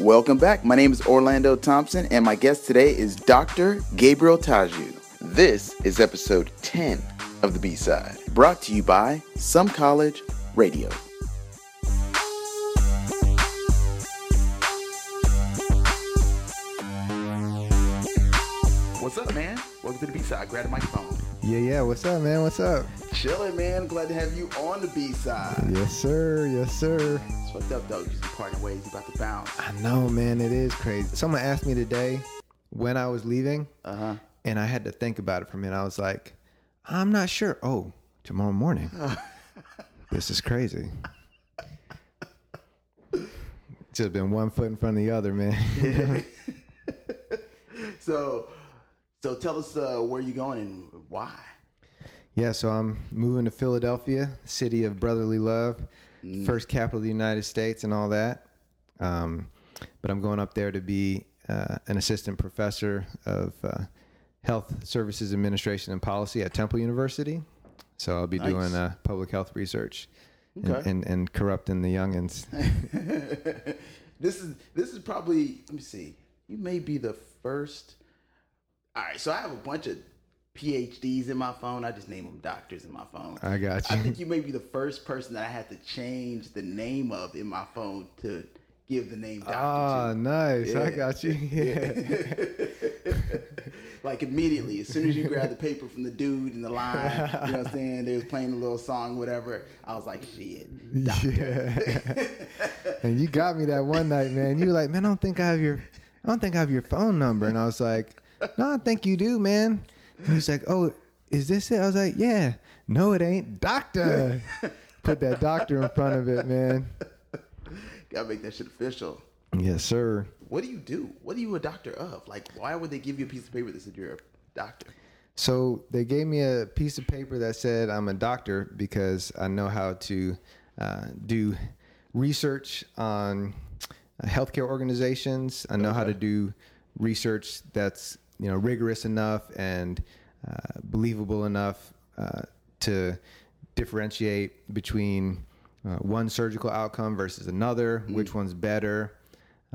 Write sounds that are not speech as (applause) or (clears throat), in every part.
Welcome back. My name is Orlando Thompson, and my guest today is Dr. Gabriel Tajeu. This is episode 10 of the B side, brought to you by Some College Radio. What's up, man? Welcome to the B side. Grab the microphone. Yeah, yeah. What's up, man? What's up? Chilling, man. Glad to have you on the B side. Yes, sir. Yes, sir. It's fucked up though. Just parting ways. You about to bounce. I know, man. It is crazy. Someone asked me today when I was leaving, Uh huh. and I had to think about it for a minute. I was like, I'm not sure. Oh, tomorrow morning. (laughs) this is crazy. Just been one foot in front of the other, man. (laughs) So, so tell us uh, where you're going and why. yeah, so I'm moving to Philadelphia, city of brotherly love, first capital of the United States, and all that. Um, but I'm going up there to be uh, an assistant professor of uh, health services administration and policy at Temple University. So I'll be Nice. doing uh, public health research and, and, and corrupting the youngins. (laughs) this is this is probably let me see. You may be the first. All right, so I have a bunch of PhDs in my phone. I just name them doctors in my phone. I got you. I think you may be the first person that I had to change the name of in my phone to give the name doctor Ah, to. nice. I got you. (laughs) Yeah. (laughs) like immediately, as soon as you grab the paper from the dude in the line, you know what I'm saying? They was playing a little song, whatever. I was like, shit, doctor. Yeah. (laughs) and you got me that one night, man. You were like, man, I don't think I have your, I don't think I have your phone number. And I was like, no, I think you do, man. And he was like, oh, is this it? I was like, yeah. No, it ain't. Doctor. (laughs) Put that doctor in front of it, man. Gotta make that shit official. Yes, sir. What do you do? What are you a doctor of? Like, why would they give you a piece of paper that said you're a doctor? So they gave me a piece of paper that said I'm a doctor because I know how to uh, do research on uh, healthcare organizations. I know how to do research that's you know rigorous enough and uh, believable enough uh, to differentiate between uh, one surgical outcome versus another, which one's better.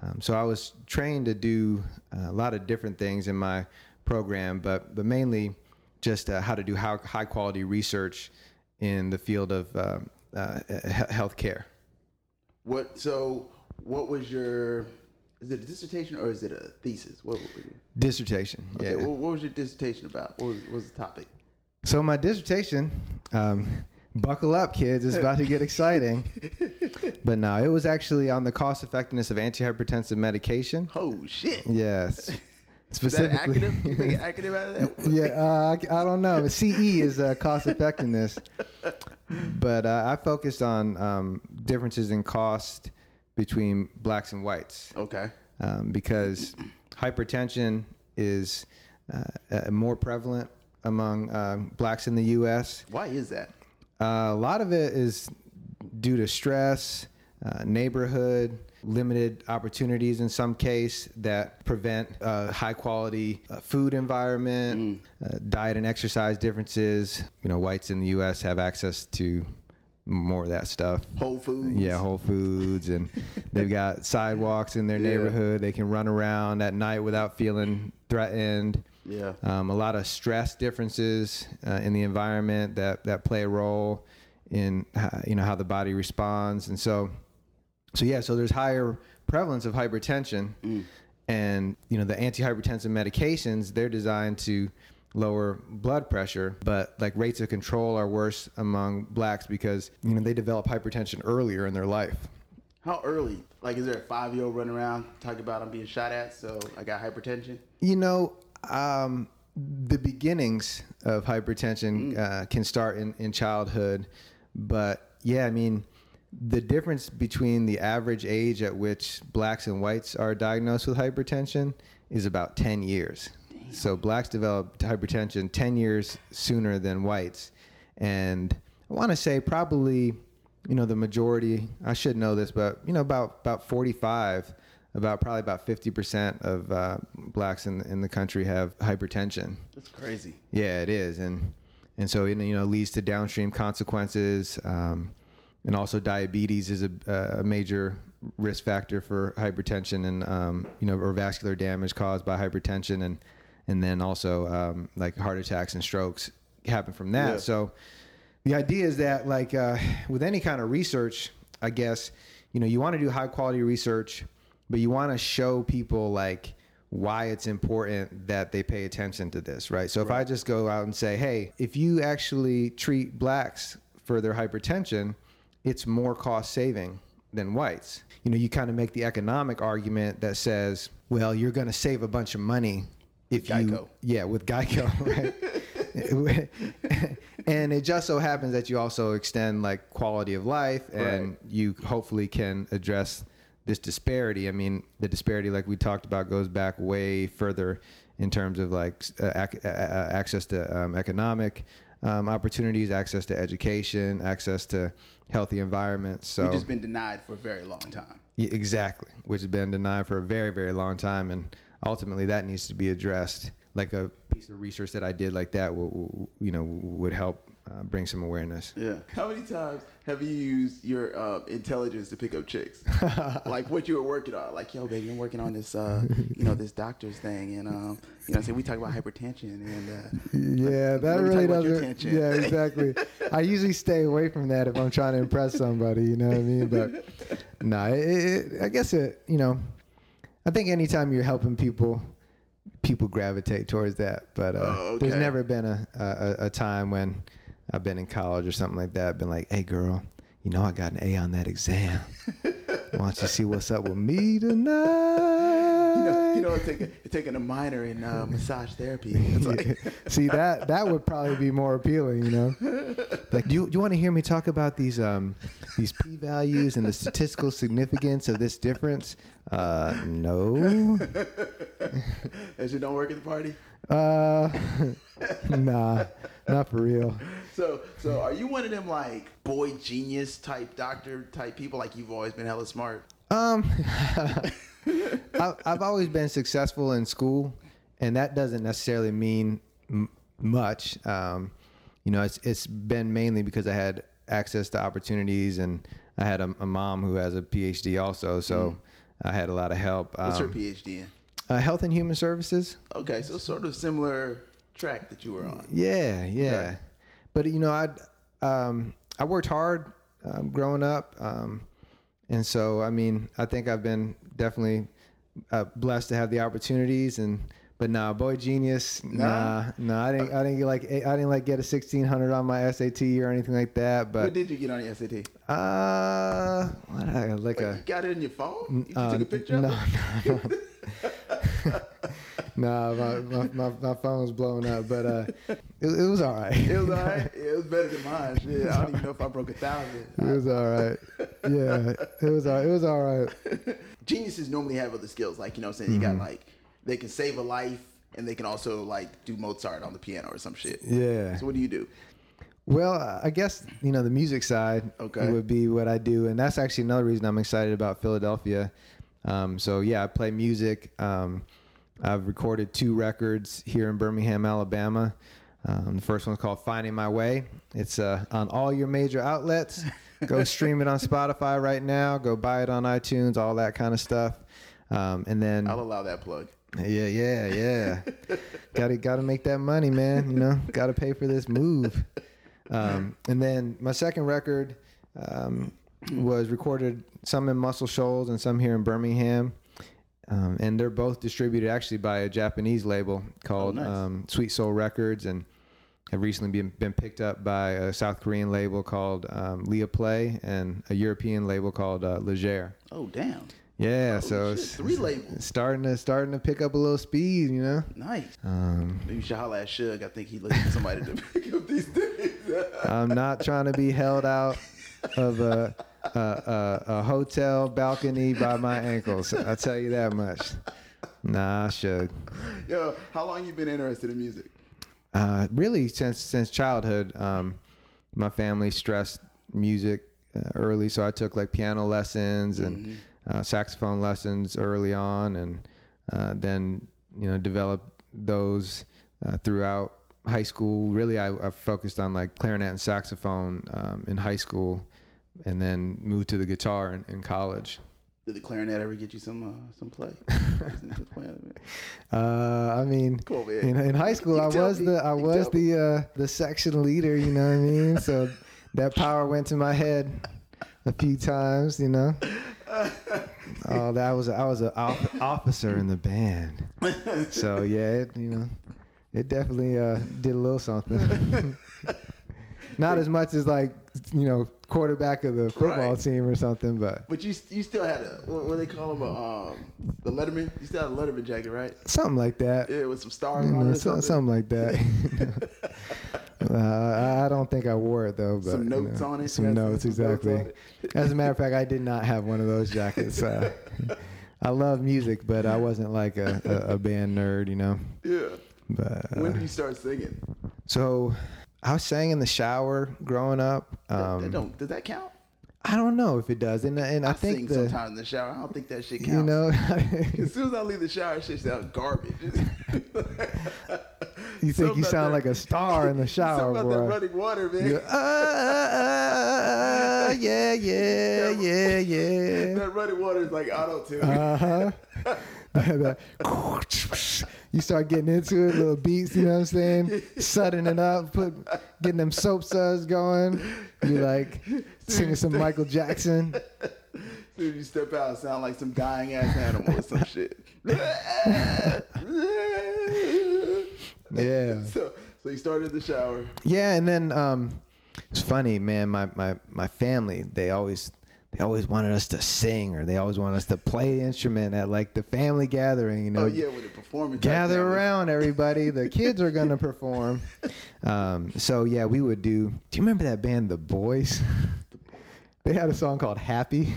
Um, so I was trained to do uh, a lot of different things in my program, but but mainly just uh, how to do how, high quality research in the field of uh, uh, healthcare. What? So, what was your? Is it a dissertation or is it a thesis? What? were you- Dissertation. okay, yeah. what, what was your dissertation about? What was, what was the topic? So my dissertation, um, buckle up, kids, it's about to get exciting. (laughs) But no, it was actually on the cost effectiveness of antihypertensive medication. Oh shit! Yes, Specifically, (laughs) Is that acronym? You (laughs) acronym out of that? yeah, uh, I, I don't know. CE is uh, cost effectiveness, but uh, I focused on um, differences in cost between blacks and whites Okay. um, because hypertension is uh, uh, more prevalent among um, blacks in the U.S. Why is that? Uh, a lot of it is due to stress, uh, neighborhood, limited opportunities in some case that prevent uh, high quality uh, food environment, uh, diet and exercise differences. You know, whites in the U.S. have access to more of that stuff. Whole Foods. Yeah, Whole Foods, and they've got (laughs) sidewalks in their Yeah. neighborhood. They can run around at night without feeling threatened. Yeah. Um, a lot of stress differences uh, in the environment that that play a role in how, you know how the body responds, and so so yeah, so there's higher prevalence of hypertension, and you know the antihypertensive medications they're designed to lower blood pressure, but like rates of control are worse among blacks because you know they develop hypertension earlier in their life. How early? Like, is there a five year old running around talking about I'm being shot at, so I got hypertension? You know, um, the beginnings of hypertension uh, can start in, in childhood, but yeah, I mean, the difference between the average age at which blacks and whites are diagnosed with hypertension is about 10 years. So blacks develop hypertension 10 years sooner than whites. And I want to say probably, you know, the majority, I should know this, but, you know, about, about 45 about probably about 50% of uh, blacks in, in the country have hypertension. That's crazy. Yeah, it is. And, and so, it, you know, leads to downstream consequences. Um, and also diabetes is a, a major risk factor for hypertension and um, you know or vascular damage caused by hypertension and and then also um, like heart attacks and strokes happen from that. Yeah. So the idea is that like uh, with any kind of research, I guess you know you want to do high quality research, but you want to show people like why it's important that they pay attention to this, right? So if I just go out and say, hey, if you actually treat blacks for their hypertension, it's more cost saving than whites. You know, you kind of make the economic argument that says, well, you're going to save a bunch of money if you, yeah, with Geico, (laughs) right? (laughs) and it just so happens that you also extend like quality of life and Right. you hopefully can address this disparity. I mean, the disparity, like we talked about, goes back way further in terms of like uh, ac- uh, uh, access to um, economic um, opportunities, access to education, access to healthy environments. So We've just been denied for a very long time. yeah, exactly, which has been denied for a very, very long time, and ultimately that needs to be addressed. Like a piece of research that I did like that, will, will, you know, would help uh, bring some awareness. Yeah. How many times have you used your uh, intelligence to pick up chicks? (laughs) like what you were working on. Like, yo, baby, I'm working on this, uh, you know, this doctor's thing, and um, you know, so we talk about hypertension, and uh, Yeah, that really talk about your doesn't. Yeah, exactly. I usually stay away from that if I'm trying to impress somebody. You know what I mean? But no, it, it, I guess it. You know, I think anytime you're helping people, people gravitate towards that. But uh, Oh, there's never been a, a a time when I've been in college or something like that. Been like, hey, girl, you know I got an A on that exam. (laughs) Why don't you see what's up with me tonight? (laughs) you know, you know, taking taking a minor in uh, massage therapy. (laughs) Like, (laughs) See that that would probably be more appealing, you know. Like, do you, do you want to hear me talk about these um these p values and the statistical significance of this difference? Uh, no. as you don't work at the party. Uh, nah, not for real. So, so are you one of them like boy genius type doctor type people? Like you've always been hella smart. Um, (laughs) I, I've always been successful in school, and that doesn't necessarily mean m- much. Um, you know, it's it's been mainly because I had access to opportunities, and I had a, a mom who has a PhD also, so I had a lot of help. What's her Um, PhD in? uh, health and human services. Okay, so sort of similar track that you were on. Yeah, yeah. But you know, I um, I worked hard um, growing up, um, and so I mean, I think I've been definitely uh, blessed to have the opportunities. And but nah, boy genius, nah, nah. I didn't, I didn't get like, I didn't like get a sixteen hundred on my SAT or anything like that. But what did you get on your SAT? uh, what I like Wait, a you got it in your phone? You uh, took a picture no, of it? no, no. (laughs) (laughs) nah, my, my, my, my phone was blowing up, but uh, it, it was all right. It was all right. (laughs) It was better than mine. Shit, I don't even know if I broke a thousand. It was all right. Yeah, it was all. It was all right. (laughs) Geniuses normally have other skills, like you know, what I'm saying you got like they can save a life and they can also like do Mozart on the piano or some shit. Yeah. So what do you do? Well, I guess you know the music side Okay. would be what I do, and that's actually another reason I'm excited about Philadelphia. Um, so yeah, I play music. Um, I've recorded two records here in Birmingham, Alabama. Um, the first one's called "Finding My Way." It's uh, on all your major outlets. (laughs) Go stream it on Spotify right now. Go buy it on iTunes, all that kind of stuff. Um, and then I'll allow that plug. Yeah, yeah, yeah. (laughs) gotta gotta make that money, man. You know, gotta pay for this move. Um, and then my second record um, was recorded some in Muscle Shoals and some here in Birmingham. Um, and they're both distributed actually by a Japanese label called nice. um, Sweet Soul Records, and have recently been, been picked up by a South Korean label called um, Leah Play and a European label called uh, Leger. Oh damn, Yeah, so shit, it's, three labels. starting to starting to pick up a little speed, you know. nice. Um, Maybe you should holler at Suge. I think he looking for somebody to (laughs) pick up these days. I'm not trying to be held out of a, a, a, a hotel balcony by my ankles. I'll tell you that much. Nah, I should. Yo, how long you been interested in music? Uh, really, since since childhood, um, my family stressed music uh, early, so I took like piano lessons and uh, saxophone lessons early on, and uh, then you know developed those uh, throughout high school. Really, I, I focused on like clarinet and saxophone um, in high school, and then moved to the guitar in, in college. Did the clarinet ever get you some uh, some play? (laughs) (laughs) uh, I mean, Cool, in, in high school, I was me. the I You was the uh, the section leader. You know what I mean? So (laughs) that power went to my head a few times. You know. Oh, that was I was an off- officer in the band. So yeah, it, you know, it definitely uh, did a little something. Not as much as like you know quarterback of the football Right. team or something, but But you you still had a what, what they call them a, um the Letterman. You still had a Letterman jacket, right? something like that. Yeah, with some stars You on it so- something. something like that. (laughs) uh, I- don't think I wore it though. But, Some you notes know, on it? Some notes, notes exactly. it? As a matter of fact, I did not have one of those jackets. Uh, (laughs) I love music, but I wasn't like a, a, a band nerd, you know. Yeah. But When uh, did you start singing? so I was sang in the shower growing up. That- that Um, don't, does that count? I don't know if it does, and and I, I, think sing the sometimes in the shower. I don't think that shit counts. you know (laughs) As soon as I leave the shower, shit sounds garbage. (laughs) you think you sound like a star in the (laughs) shower, about that running water, man. Yeah, uh, uh, uh, yeah, yeah, yeah, yeah. That running water is like auto tune. Uh huh. You start getting into it, little beats, you know what I'm saying? Sudding it up, put getting them soap suds going. You like singing some Michael Jackson. As you step out, sound like some dying ass animal or some shit. Yeah. So, so you started the shower. Yeah, and then um, it's funny, man. My my my family, they always they always wanted us to sing, or they always wanted us to play the instrument at like the family gathering. You know, Oh yeah, with the performance. gather around, everybody. The kids are gonna perform. (laughs) Um, so yeah, we would do. Do you remember that band, The Boys? They had a song called Happy.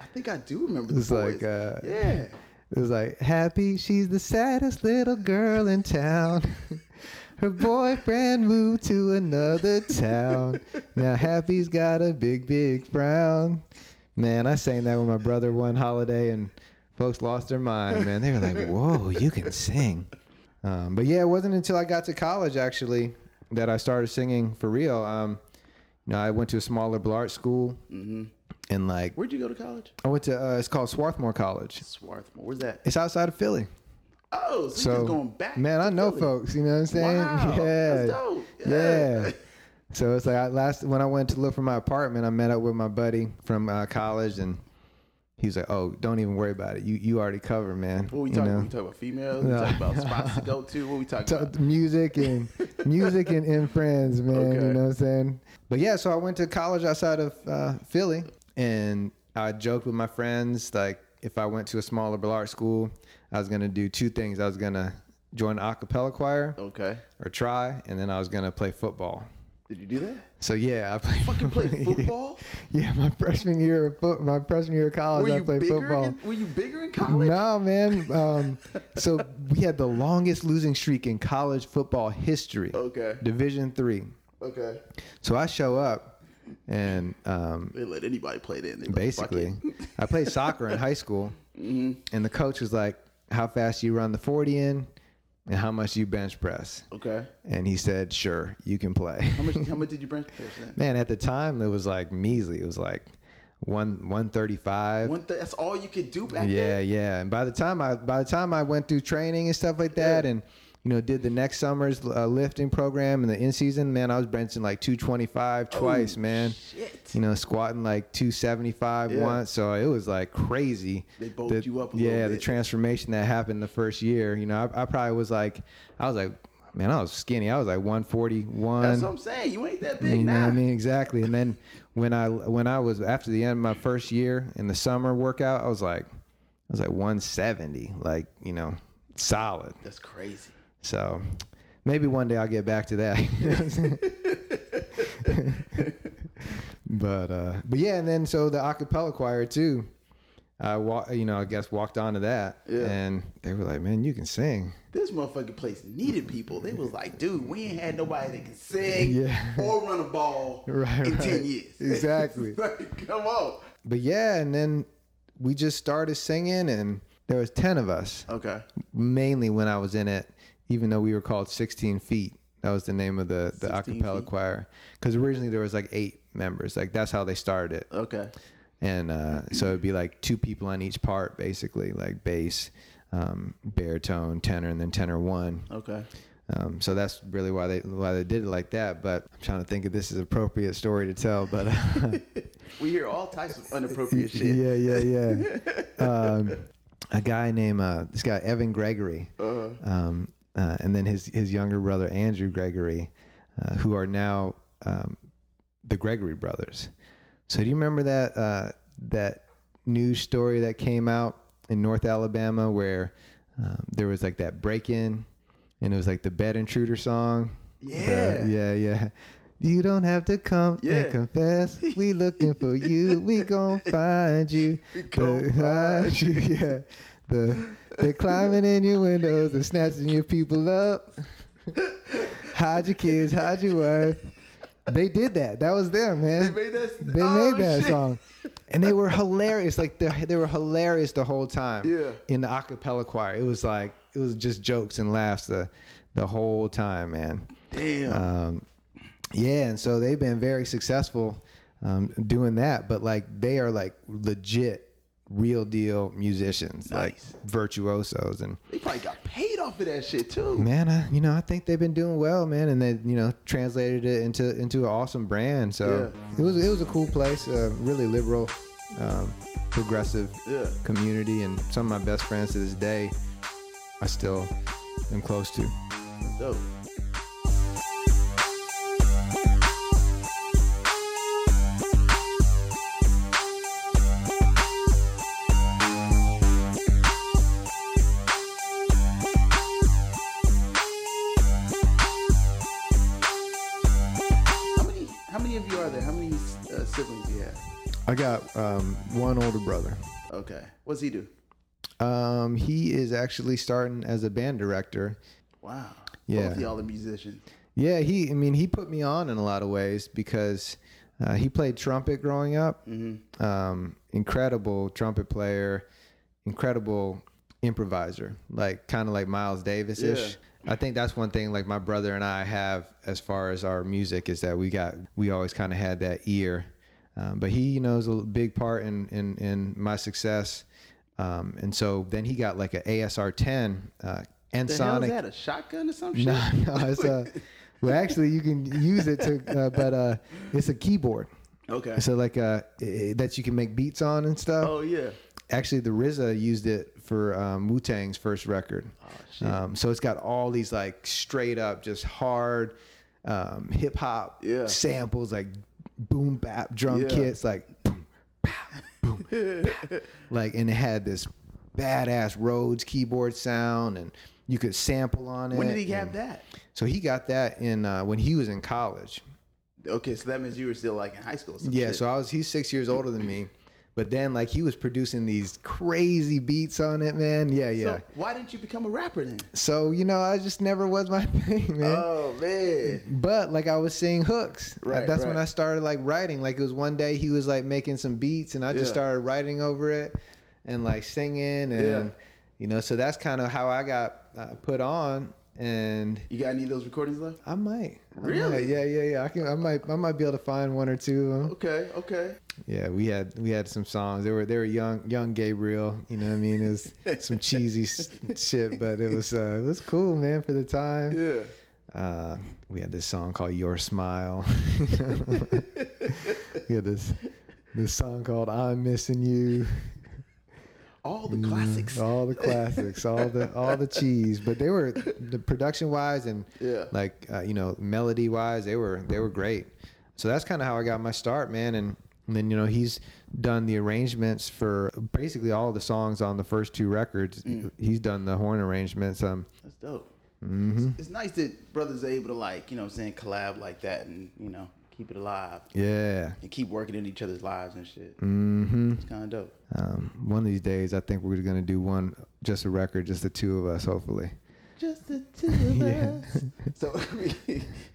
I think I do remember the like, boys. uh, yeah. It was like, Happy, she's the saddest little girl in town. Her boyfriend moved to another town. Now Happy's got a big, big frown. Man, I sang that with my brother one holiday, and folks lost their mind. Man, they were like, (laughs) "Whoa, you can sing!" Um, but yeah, it wasn't until I got to college actually that I started singing for real. Um, you know, I went to a small liberal arts school, hmm and like Where'd you go to college? I went to, uh, it's called Swarthmore College. Swarthmore. Where's that? It's outside of Philly. Oh, so, So, going back. Man, I know Philly. folks. You know what I'm saying? Wow, (laughs) yeah. that's dope. Yeah. So it's like I last when I went to look for my apartment, I met up with my buddy from uh, college, and he's like, "Oh, don't even worry about it. You you already covered, man. What we you talking? know, We talking about females? We No. talking about (laughs) spots to go to? What we talking Talk- about? music and (laughs) music and, and friends, man. Okay. You know what I'm saying? But yeah, so I went to college outside of uh, Philly, and I joked with my friends like if I went to a small liberal arts school, I was gonna do two things. I was gonna join a cappella choir Okay. or try, and then I was gonna play football. Did you do that? So yeah, I played Fucking play (laughs) football? Yeah, my freshman year of foot, my freshman year of college, I played football. In, were you bigger in college? No, man. Um, so we had the longest losing streak in college football history, Okay. Division three. Okay. So I show up, and um, They let anybody play like, basically. I played soccer in high school, (laughs) Mm-hmm. and the coach was like, "How fast you run the forty in, and how much you bench press?" Okay. And he said, "Sure, you can play." How much? How (laughs) much did you bench press then? Man, at the time it was like measly. It was like one one thirty five. One th- that's all you could do back Yeah, then. Yeah, yeah. And by the time I by the time I went through training and stuff like that, Yeah. and you know did the next summer's uh, lifting program and the in season, man, I was benching like two twenty five twice, Oh, man. Shit. You know, squatting like two seventy five Yeah. once. So it was like crazy. They bulked The- you up a yeah, the transformation that happened the first year. You know, I, I probably was like, I was like, man, I was skinny. I was like one forty one. That's what I'm saying. You ain't that big You know now. I mean? Exactly. And then when I when I was after the end of my first year in the summer workout, I was like I was like 170, like, you know, solid. That's crazy. So maybe one day I'll get back to that. You know what I'm saying? but uh but yeah, and then so the acapella choir too. I wa- you know, I guess walked onto that Yeah. and they were like, "Man, you can sing." This motherfucking place needed people. They was like, dude, we ain't had nobody that can sing Yeah. or run a ball (laughs) Right, in right. 10 years. (laughs) Exactly. (laughs) like, come on. But yeah, and then we just started singing and there was 10 of us. Okay. mainly when I was in it, even though we were called 16 Feet. That was the name of the, the 16 acapella Feet. choir. Because originally there was like eight members. Like that's how they started it. Okay. and uh, so it'd be like two people on each part, basically, like bass, um, baritone, tenor, and then tenor one. Okay. Um, so that's really why they why they did it like that. But I'm trying to think if this is an appropriate story to tell. But uh, (laughs) We hear all types of inappropriate (laughs) shit. yeah, yeah, yeah. (laughs) um, a guy named uh, this guy Evan Gregory, Uh-huh. um, uh, and then his his younger brother Andrew Gregory, uh, who are now um, the Gregory brothers. So do you remember that uh, that news story that came out in North Alabama where um, there was like that break in, and it was like the bed intruder song. Yeah. yeah, yeah. You don't have to come Yeah. and confess. (laughs) We looking for you. We gon' find you. We gon' The- (laughs) find (laughs) you. Yeah. The they're climbing in your windows and snatching your people up. hide your kids, hide your wife. They did that. That was them, They man. made that. They oh, made that shit. song, and they were hilarious. Like they, they were hilarious the whole time. Yeah. In the acapella choir, it was like it was just jokes and laughs the the whole time, man. Damn. Um, yeah, and so they've been very successful um, doing that. But like they are like legit, real deal musicians, like virtuosos, and they probably got paid off of that shit too. man, I, you know, I think they've been doing well, man, and they you know translated it into into an awesome brand. So it was it was a cool place, uh, really liberal, um, progressive Yeah. community, and some of my best friends to this day, I still am close to. Dope. Siblings do you have? I got um, one older brother. Okay. What's he do? Um, he is actually starting as a band director. Wow. Yeah. Both of y'all are musicians. Yeah, he. I mean, he put me on in a lot of ways because uh, he played trumpet growing up. Mm-hmm. Um, incredible trumpet player, incredible improviser, like kind of like Miles Davis ish. I think that's one thing like my brother and I have as far as our music is that we got we always kind of had that ear. Um, but he, you know, is a big part in in, in my success. Um, and so then he got like an ASR 10 uh, and The hell is Sonic. that? A shotgun or some shit? (laughs) No, no, it's a. (laughs) Well, actually, you can use it to, uh, but uh, it's a keyboard. Okay. So like uh, i- that you can make beats on and stuff. Oh yeah. Actually, the RZA used it for um, Wu Tang's first record. Oh shit. Um, so it's got all these like straight up, just hard um, hip hop Yeah. samples, like boom bap drum Yeah. kits, like boom, bap, boom, bap. (laughs) like, and it had this badass Rhodes keyboard sound, and you could sample on it. when did he have that? So he got that in uh, when he was in college. Okay, so that means you were still like in high school. Yeah, shit. so I was he's six years older than me, but then like he was producing these crazy beats on it, man. Yeah, yeah. So why didn't you become a rapper then? So you know, I just never was my (laughs) thing, man. Oh man. but like I was seeing hooks. Right, That's when. I started like writing. Like it was one day he was like making some beats, and I just Yeah. started writing over it and like singing, and Yeah. you know, so that's kind of how I got uh, put on. And You got any of those recordings left? I might, I Really? might. yeah, yeah, yeah. I can, I might, I might be able to find one or two. Okay, okay. Yeah, we had we had some songs. They were they were young young Gabriel. You know what I mean? It was (laughs) some cheesy shit, but it was uh, it was cool, man, for the time. Yeah. Uh, we had this song called Your Smile. (laughs) (laughs) we had this this song called I'm Missing You. All the classics. All the classics, all the all the cheese. But they were the production wise and Yeah. like uh, you know melody wise, they were they were great. So that's kind of how I got my start, man. And, and then you know he's done the arrangements for basically all the songs on the first two records. Mm. He's done the horn arrangements. Um, That's dope. hmm It's nice that brothers are able to like, you know, I'm saying collab like that and you know keep it alive yeah. and keep working in each other's lives and shit. Mm-hmm. It's kind of dope. Um, one of these days, I think we're gonna do one just a record, just the two of us, hopefully. Just the two of (laughs) Yeah. us. So (laughs)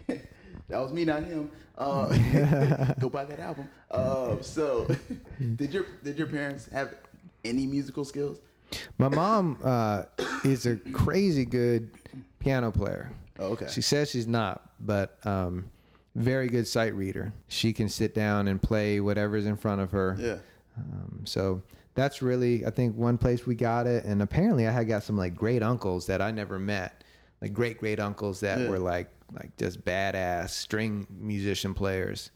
that was me, not him. Uh, (laughs) go buy that album. Uh, so did your did your parents have any musical skills? My mom uh, is a crazy good piano player. Oh, okay. She says she's not, but um, very good sight reader. She can sit down and play whatever's in front of her. Yeah. Um, so that's really, I think, one place we got it. And apparently, I had got some like great uncles that I never met, like great great uncles that Yeah. were like like just badass string musician players.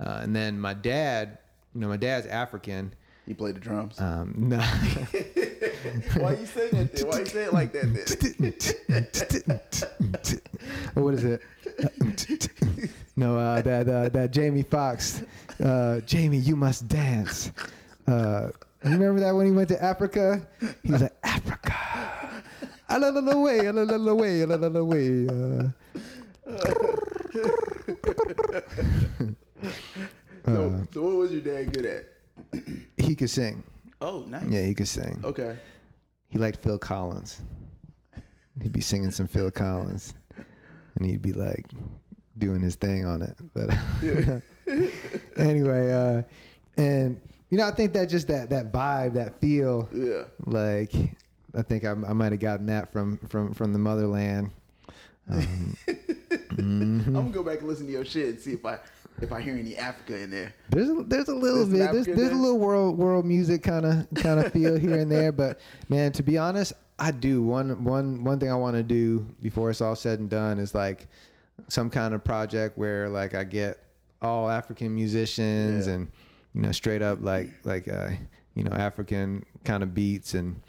Uh, and then my dad, you know, my dad's African. He played the drums. Um, no. (laughs) Why you saying that? Why you say it like that? (laughs) What is it? (laughs) no, uh, that uh, that Jamie Foxx. Uh, Jamie, you must dance. Uh, you remember that when he went to Africa? He was like Africa. A la la la way, a la la la way, a la la la way. Uh, (laughs) so, so what was your dad good at? he could sing. Oh, nice. Yeah, he could sing. Okay. He liked Phil Collins. He'd be singing some Phil Collins, and he'd be like doing his thing on it. But (laughs) anyway, uh, and you know, I think that just that that vibe, that feel, Yeah. like I think I, I might have gotten that from from from the motherland. Um, (laughs) I'm gonna go back and listen to your shit and see if I if I hear any Africa in there. There's a, there's a little There's bit there's, there's a little world world music kind of kind of feel here and there, but man, to be honest, I do one one one thing I want to do before it's all said and done is like some kind of project where like I get all African musicians Yeah. and you know straight up like like uh, you know African kind of beats and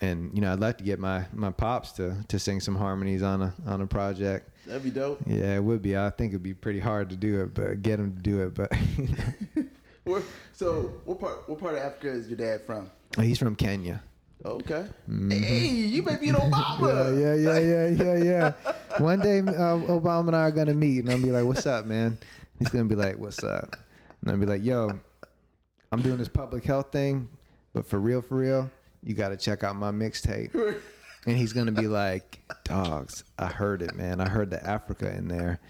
and you know I'd like to get my my pops to to sing some harmonies on a on a project. That'd be dope. Yeah, it would be. I think it'd be pretty hard to do it, but get him to do it. But (laughs) so what part what part of Africa is your dad from? he's from Kenya. Okay. Hey, you may be an (laughs) Obama. Yeah, yeah, yeah, yeah, yeah, yeah. (laughs) One day, uh, Obama and I are gonna meet, and I'll be like, "What's up, man?" He's gonna be like, "What's up?" And I'll be like, "Yo, I'm doing this public health thing, but for real, for real, you got to check out my mixtape." (laughs) And he's gonna be like, "Dogs, I heard it, man. I heard the Africa in there,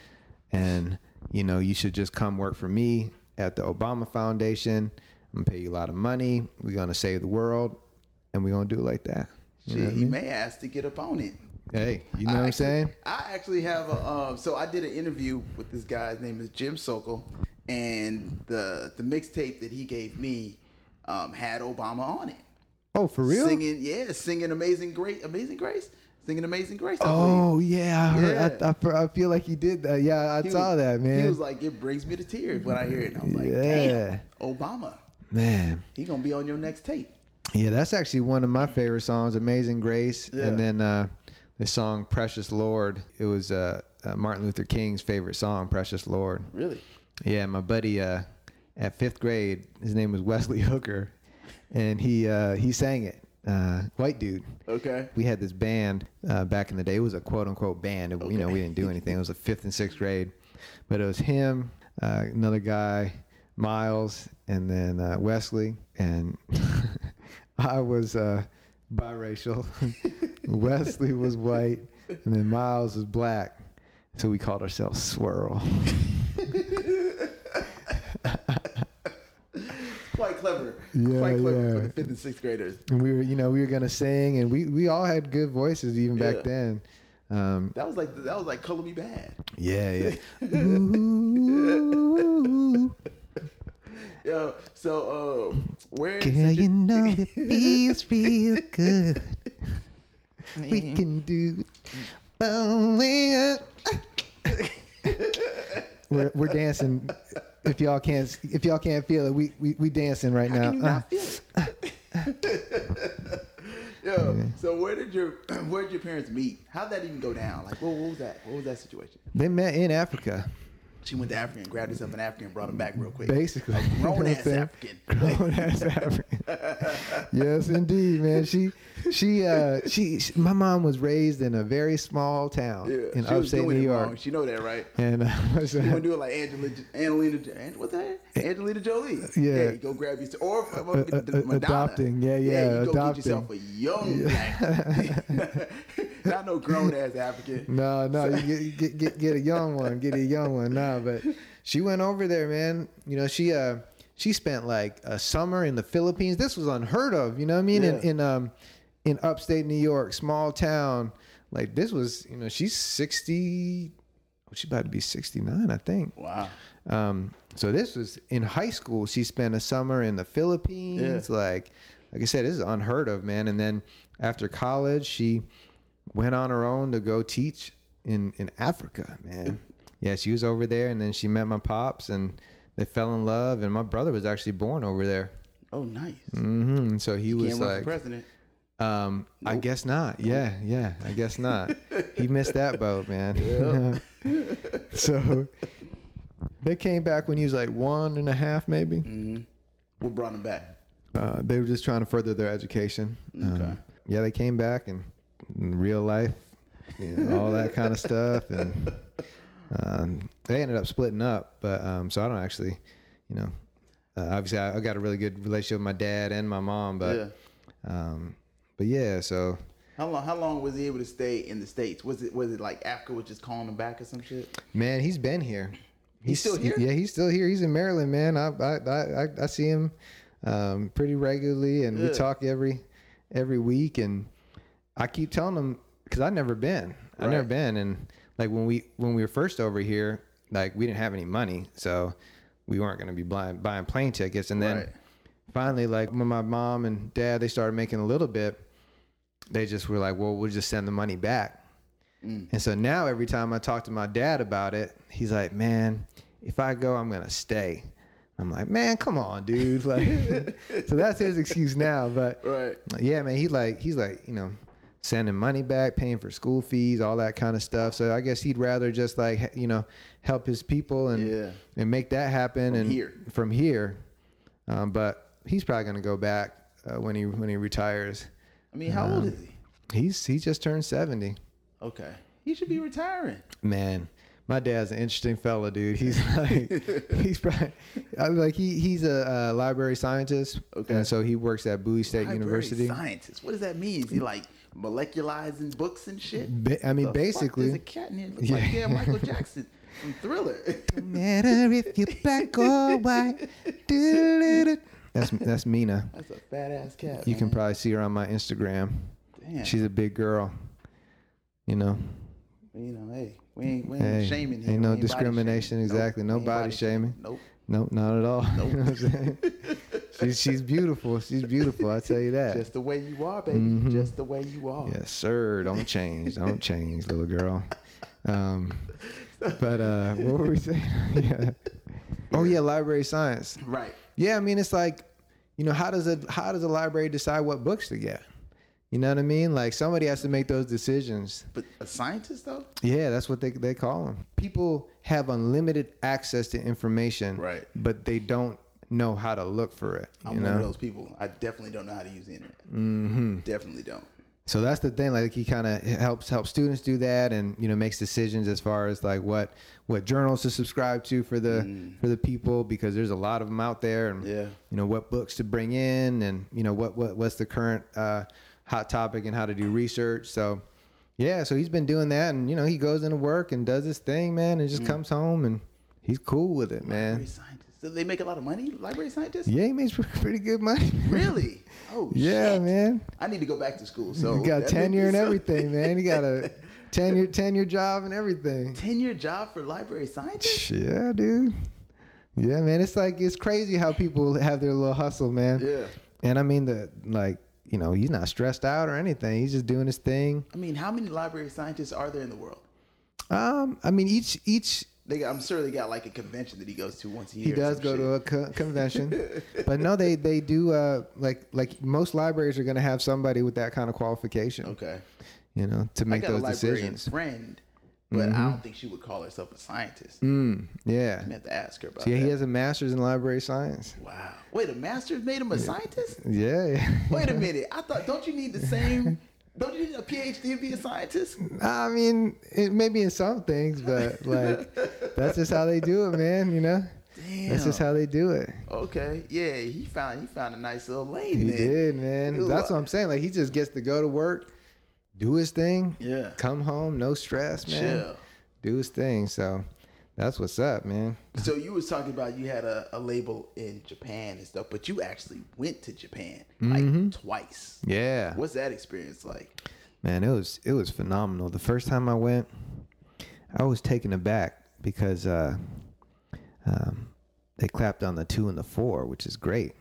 and you know, you should just come work for me at the Obama Foundation. I'm gonna pay you a lot of money. We're gonna save the world, and we're gonna do it like that." You Shit, I he mean? may ask to get up on it. Hey, you know I what I'm saying? I actually have a. Um, so I did an interview with this guy. His name is Jim Sokol, and the the mixtape that he gave me um, had Obama on it. Oh, for real? Singing, yeah, singing "Amazing Great," "Amazing Grace," singing "Amazing Grace." I believe. Oh yeah, I, heard, Yeah. I, I, I feel like he did that. Yeah, I He saw was- that, man. He was like, "It brings me to tears when I hear it." And I was like, Yeah. "Damn, Obama, man, he gonna be on your next tape." Yeah, that's actually one of my favorite songs, "Amazing Grace," Yeah. and then uh, the song "Precious Lord." It was uh, uh, Martin Luther King's favorite song, "Precious Lord." Really? Yeah, my buddy uh, at fifth grade, his name was Wesley (laughs) Hooker, and he uh, he sang it. Uh, white dude. Okay. we had this band uh, back in the day. It was a quote unquote band. It- You know, we didn't do anything. It was a (laughs) fifth and sixth grade, but it was him, uh, another guy, Miles, and then uh, Wesley, and (laughs) I was uh, biracial. (laughs) Wesley was white, and then Miles was black. So we called ourselves Swirl. (laughs) Quite clever. Yeah, Quite clever yeah. for the fifth and sixth graders. And we were, you know, we were gonna sing, and we we all had good voices even Yeah. back then. Um, That was like that was like Color Me Badd. yeah, yeah. (laughs) Ooh. Yo, so um, where? Girl, since you you- know it (laughs) feels real good. We can do bowling. we're we're dancing. If y'all can't if y'all can't feel it, we we, we dancing right How now. can you Uh, not feel it? (laughs) Yo, so where did your where did your parents meet? How'd that even go down? Like, what, what was that? What was that situation? they met in Africa, She went to Africa and grabbed herself an African and brought him back real quick. basically. A grown (laughs) You know what ass African. Grown ass African. (laughs) yes, indeed, man. She she uh she, she my mom was raised in a very small town Yeah, in upstate New York. wrong. She know that, right? And uh, (laughs) what's You want to do it like Angela, Angelina, An- what's that? Angelina Jolie. Yeah. you go grab your or uh, Uh, uh, Madonna. adopting. Yeah, yeah, you go adopting. get yourself a young black, (laughs) not no grown ass African. No, no, you get, get get a young one, get a young one. No, but she went over there, man. You know, she uh she spent like a summer in the Philippines. This was unheard of. You know what I mean? In Yeah. in um in upstate New York, small town. Like this was, you know, she's sixty. oh, She's about to be sixty nine, I think. Wow. Um, so this was in high school. She spent a summer in the Philippines. Yeah. Like, like I said, this is unheard of, man. And then after college, she went on her own to go teach in in Africa, man. yeah, she was over there, and then she met my pops, and they fell in love. And my brother was actually born over there. Oh, nice. Mm-hmm. So he was Can't run for like, president. Um, I guess not. Yeah, yeah, I guess not. he missed that boat, (laughs) man. Yeah. (laughs) so they came back when he was like one and a half, maybe. hmm What brought him back? Uh, they were just trying to further their education. Um, Okay. yeah, they came back and in real life, you know, all that kind of (laughs) stuff, and um, they ended up splitting up. But um, so I don't actually, you know, uh, obviously I, I got a really good relationship with my dad and my mom, but yeah. um, but yeah, so How long? How long was he able to stay in the states? Was it was it like Africa was just calling him back or some shit? Man, he's been here. He's still here? Yeah, he's still here. He's in Maryland, man. I I I, I- I see him um, pretty regularly, and we talk every every week. And I keep telling him because I've never been. I've never been, and like when we when we were first over here, like we didn't have any money, so we weren't going to be buying buying plane tickets. And then Right. finally, like when my mom and dad they started making a little bit, they just were like, "Well, we'll just send the money back." And so now every time I talk to my dad about it, he's like, "Man, if I go, I'm gonna stay." I'm like, "Man, come on, dude!" (laughs) Like, so that's his excuse now. But Right. yeah, man, he like he's like you know sending money back, paying for school fees, all that kind of stuff. So I guess he'd rather just like you know help his people and Yeah. and make that happen From and here. from here. Um, but he's probably gonna go back uh, when he when he retires. I mean, how old is he? He's he just turned seventy. Okay. He should be retiring. Man, my dad's an interesting fella, dude. He's (laughs) like, he's probably, I'm like he he's a uh, library scientist, Okay. and so he works at Bowie State Library University. Scientist. What does that mean? Is he like molecularizing books and shit? Ba- I mean, The basically, there's a cat in here. Looks Yeah. like (laughs) yeah, Michael Jackson from Thriller. matter if you're black or white. (laughs) That's (laughs) that's Mina. That's a fat ass cat. You can probably see her on my Instagram. Damn. She's a big girl. You know, you know, hey, we ain't, we ain't Hey, shaming here. ain't no body discrimination, shaming. exactly. No we body shaming. Nope. nope, not at all. (laughs) You know what I'm saying? (laughs) she's she's beautiful. She's beautiful. I tell you that. Just the way you are, baby. Mhm. Just the way you are. Yes, sir. Don't change. Don't change, little girl. Um, but uh, what were we saying? yeah. Oh yeah, library science. Right. Yeah, I mean it's like, you know, how does a how does a library decide what books to get? You know what I mean? Like somebody has to make those decisions. But a scientist though? Yeah, that's what they they call them. People have unlimited access to information, Right. But they don't know how to look for it. I'm you one of those people. I definitely don't know how to use the internet. Mm-hmm. Definitely don't. So that's the thing. Like he kind of helps help students do that, and you know makes decisions as far as like what what journals to subscribe to for the for the people because there's a lot of them out there, and Mm. Yeah. you know what books to bring in, and you know what what what's the current uh, hot topic and how to do research. So yeah, so he's been doing that, and you know he goes into work and does his thing, man, and Mm. just comes home and he's cool with it, man. Do they make a lot of money? Library scientists? Yeah, he makes (laughs) pretty good money. Really? Oh (laughs) yeah, shit. man. I need to go back to school. So (laughs) You got tenure and everything, man. You got a tenure tenure job and everything. Tenure job for library scientists? Yeah, dude. Yeah, man. It's like it's crazy how people have their little hustle, man. Yeah. And I mean the like, you know, he's not stressed out or anything. He's just doing his thing. I mean, how many library scientists are there in the world? Um, I mean each each They got, I'm sure they got like a convention that he goes to once a year. he does go shit. to a co- convention, (laughs) but no, they they do uh like like most libraries are gonna have somebody with that kind of qualification, Okay. you know, to I make those decisions. friend, but I don't think she would call herself a scientist. Mm, yeah. I have to ask her about So yeah, that. he has a master's in library science. wow. Wait, a master's made him a scientist? Yeah. Wait a (laughs) minute. I thought, don't you need the same, don't you need a PhD to be a scientist? I mean, it maybe in some things, but like (laughs) that's just how they do it, man. You know, Damn. that's just how they do it. Okay. Yeah, he found he found a nice little lane He there. did, man. That's uh, what I'm saying. Like he just gets to go to work, do his thing, Yeah. come home, no stress, man. Chill. Do his thing. So that's what's up, man. So you was talking about you had a, a label in Japan and stuff, but you actually went to Japan like Mm-hmm. twice. Yeah, What's that experience like? man. It was it was phenomenal. The first time I went, I was taken aback because uh, um, they clapped on the two and the four, which is great.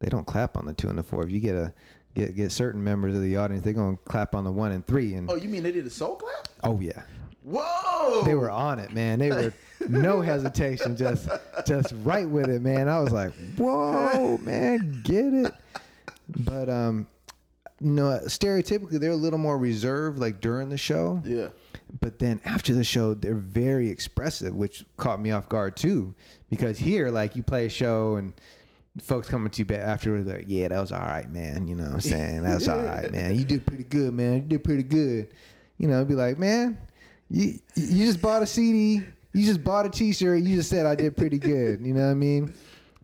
They don't clap on the two and the four. If you get a get get certain members of the audience, they're gonna clap on the one and three. And Oh, you mean they did a soul clap? oh yeah, Whoa! they were on it, man. They were no (laughs) hesitation, just just right with it, man. I was like, whoa, man, get it. But um, no, stereotypically they're a little more reserved, like during the show. Yeah. But then after the show, they're very expressive, which caught me off guard too. Because here, like you play a show and folks coming to you back afterwards, like, yeah, that was all right, man. You know what I'm saying? That was all right, (laughs) man. You did pretty good, man. You did pretty good. You know, be like, man, you you just bought a CD, you just bought a T-shirt, you just said I did pretty good. You know what I mean?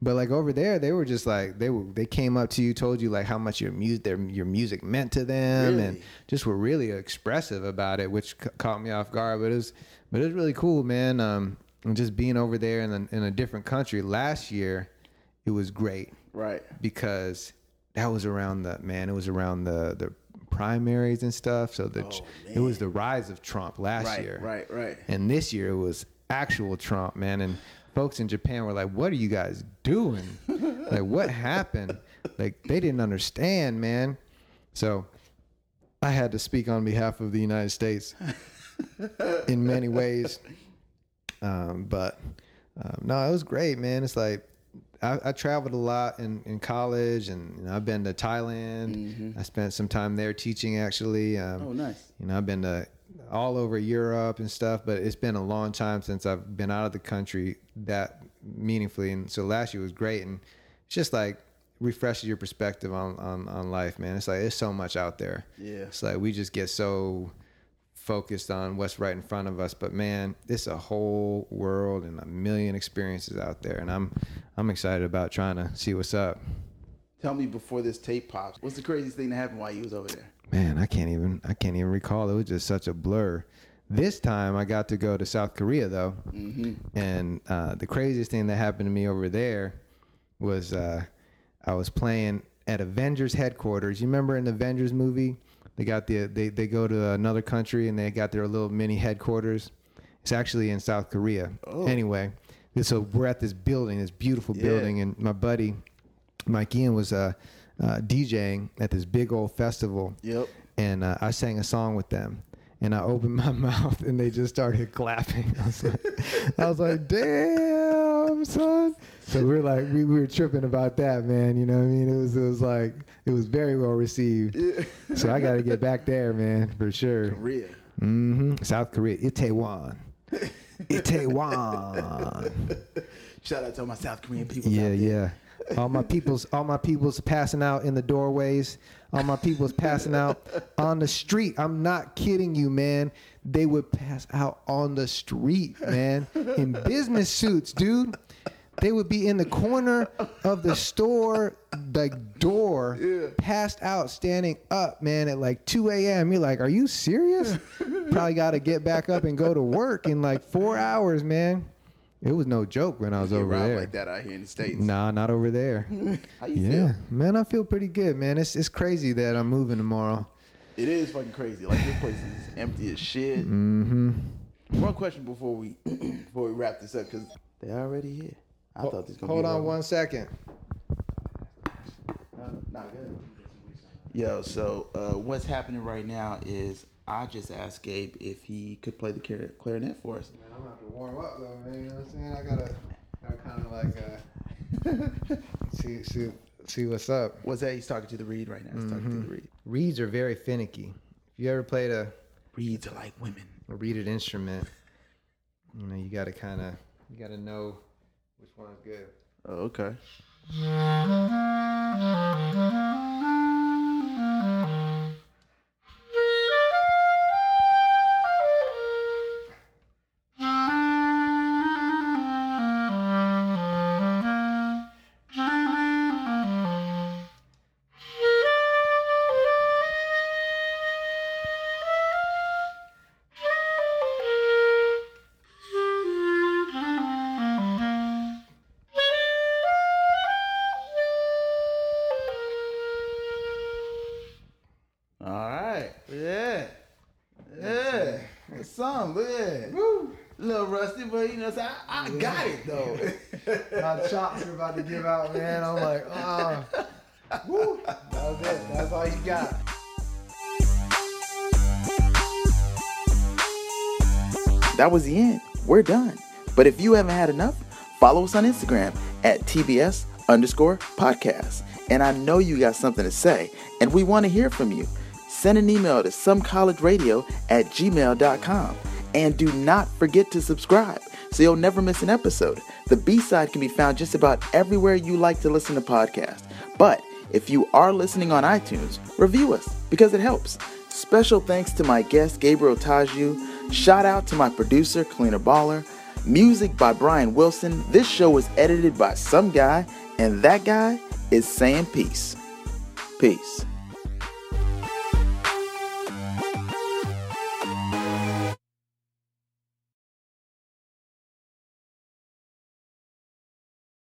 But like over there, they were just like they were. They came up to you, told you like how much your music, their your music meant to them, and just were really expressive about it, which c- caught me off guard. But it was, but it was really cool, man. Um, and just being over there in a, in a different country last year, it was great Right. because that was around the man. It was around the the primaries and stuff. So the Oh, it was the rise of Trump last Right. year, Right. Right. and this year it was actual Trump, man. And folks in Japan were like, "What are you guys doing? (laughs) like, what happened? Like, they didn't understand, man." So, I had to speak on behalf of the United States in many ways. (laughs) Um, but um, no, it was great, man. It's like I, I traveled a lot in, in college, and you know, I've been to Thailand. I spent some time there teaching, actually. Um, Oh, nice. you know, I've been to all over Europe and stuff, but it's been a long time since I've been out of the country that meaningfully. And so last year was great, and it's just like refreshes your perspective on on, on life, man. It's like there's so much out there. Yeah. It's like we just get so focused on what's right in front of us, but man, it's a whole world and a million experiences out there, and I'm I'm excited about trying to see what's up. Tell me before this tape pops. What's the craziest thing that happened while you was over there? Man, I can't even I can't even recall. It was just such a blur. This time I got to go to South Korea though, and uh, the craziest thing that happened to me over there was uh, I was playing at Avengers headquarters. You remember in the Avengers movie, they got the they they go to another country and they got their little mini headquarters. It's actually in South Korea. Anyway, so we're at this building, this beautiful Yeah. building, and my buddy Mike Ian was uh, uh, DJing at this big old festival Yep. and uh, I sang a song with them. And I opened (laughs) my mouth, and they just started clapping. I was like, I was like "Damn, son!" So we are like, we, we were tripping about that, man. You know what I mean? It was, it was like, it was very well received. So I got to get back there, man, for sure. Korea. hmm South Korea, Itaewon, Itaewon. (laughs) Shout out to all my South Korean people. Yeah, out there. yeah. All my people's, all my people's passing out in the doorways. All my people's passing out on the street. I'm not kidding you, man. They would pass out on the street, man, in business suits, dude. They would be in the corner of the (laughs) store, like door, passed out, standing up, man, at like 2 a.m. You're like, are you serious? (laughs) Probably got to get back up and go to work in like four hours, man. It was no joke when I was over there. like that out here in the states. Nah, not over there. (laughs) How you yeah, feel? man, I feel pretty good, man. It's it's crazy that I'm moving tomorrow. It is fucking crazy. Like this place is empty as shit. Mm-hmm. One question before we (clears throat) before we wrap this up because they're already here. I thought this was gonna Hold be on one second. Nah, good. Yo, so uh, what's happening right now is I just asked Gabe if he could play the clar- clarinet for us. Man, I'm gonna have to warm up though, man. You know what I'm saying? I gotta, gotta kind of like uh, (laughs) see see see what's up. What's that? He's talking to the reed right now. He's talking to the reed. Reeds are very finicky. If you ever played a, Reeds are like women. a reeded instrument, you know you gotta kind of you gotta know which one's good. Oh, okay. Yeah. It's some, yeah. Woo. A little rusty, but you know, so I, I got it though. (laughs) My chops are about to give out, man. I'm like, oh. Woo. That was it. That's all you got. That was the end. We're done. But if you haven't had enough, follow us on Instagram at TBS underscore podcast. And I know you got something to say, and we want to hear from you. Send an email to somecollegeradio at gmail.com. And do not forget to subscribe so you'll never miss an episode. The B side can be found just about everywhere you like to listen to podcasts. But if you are listening on iTunes, review us because it helps. Special thanks to my guest, Gabriel Tajeu. Shout out to my producer, Kalina Baller. Music by Brian Wilson. This show was edited by some guy, and that guy is saying peace. Peace.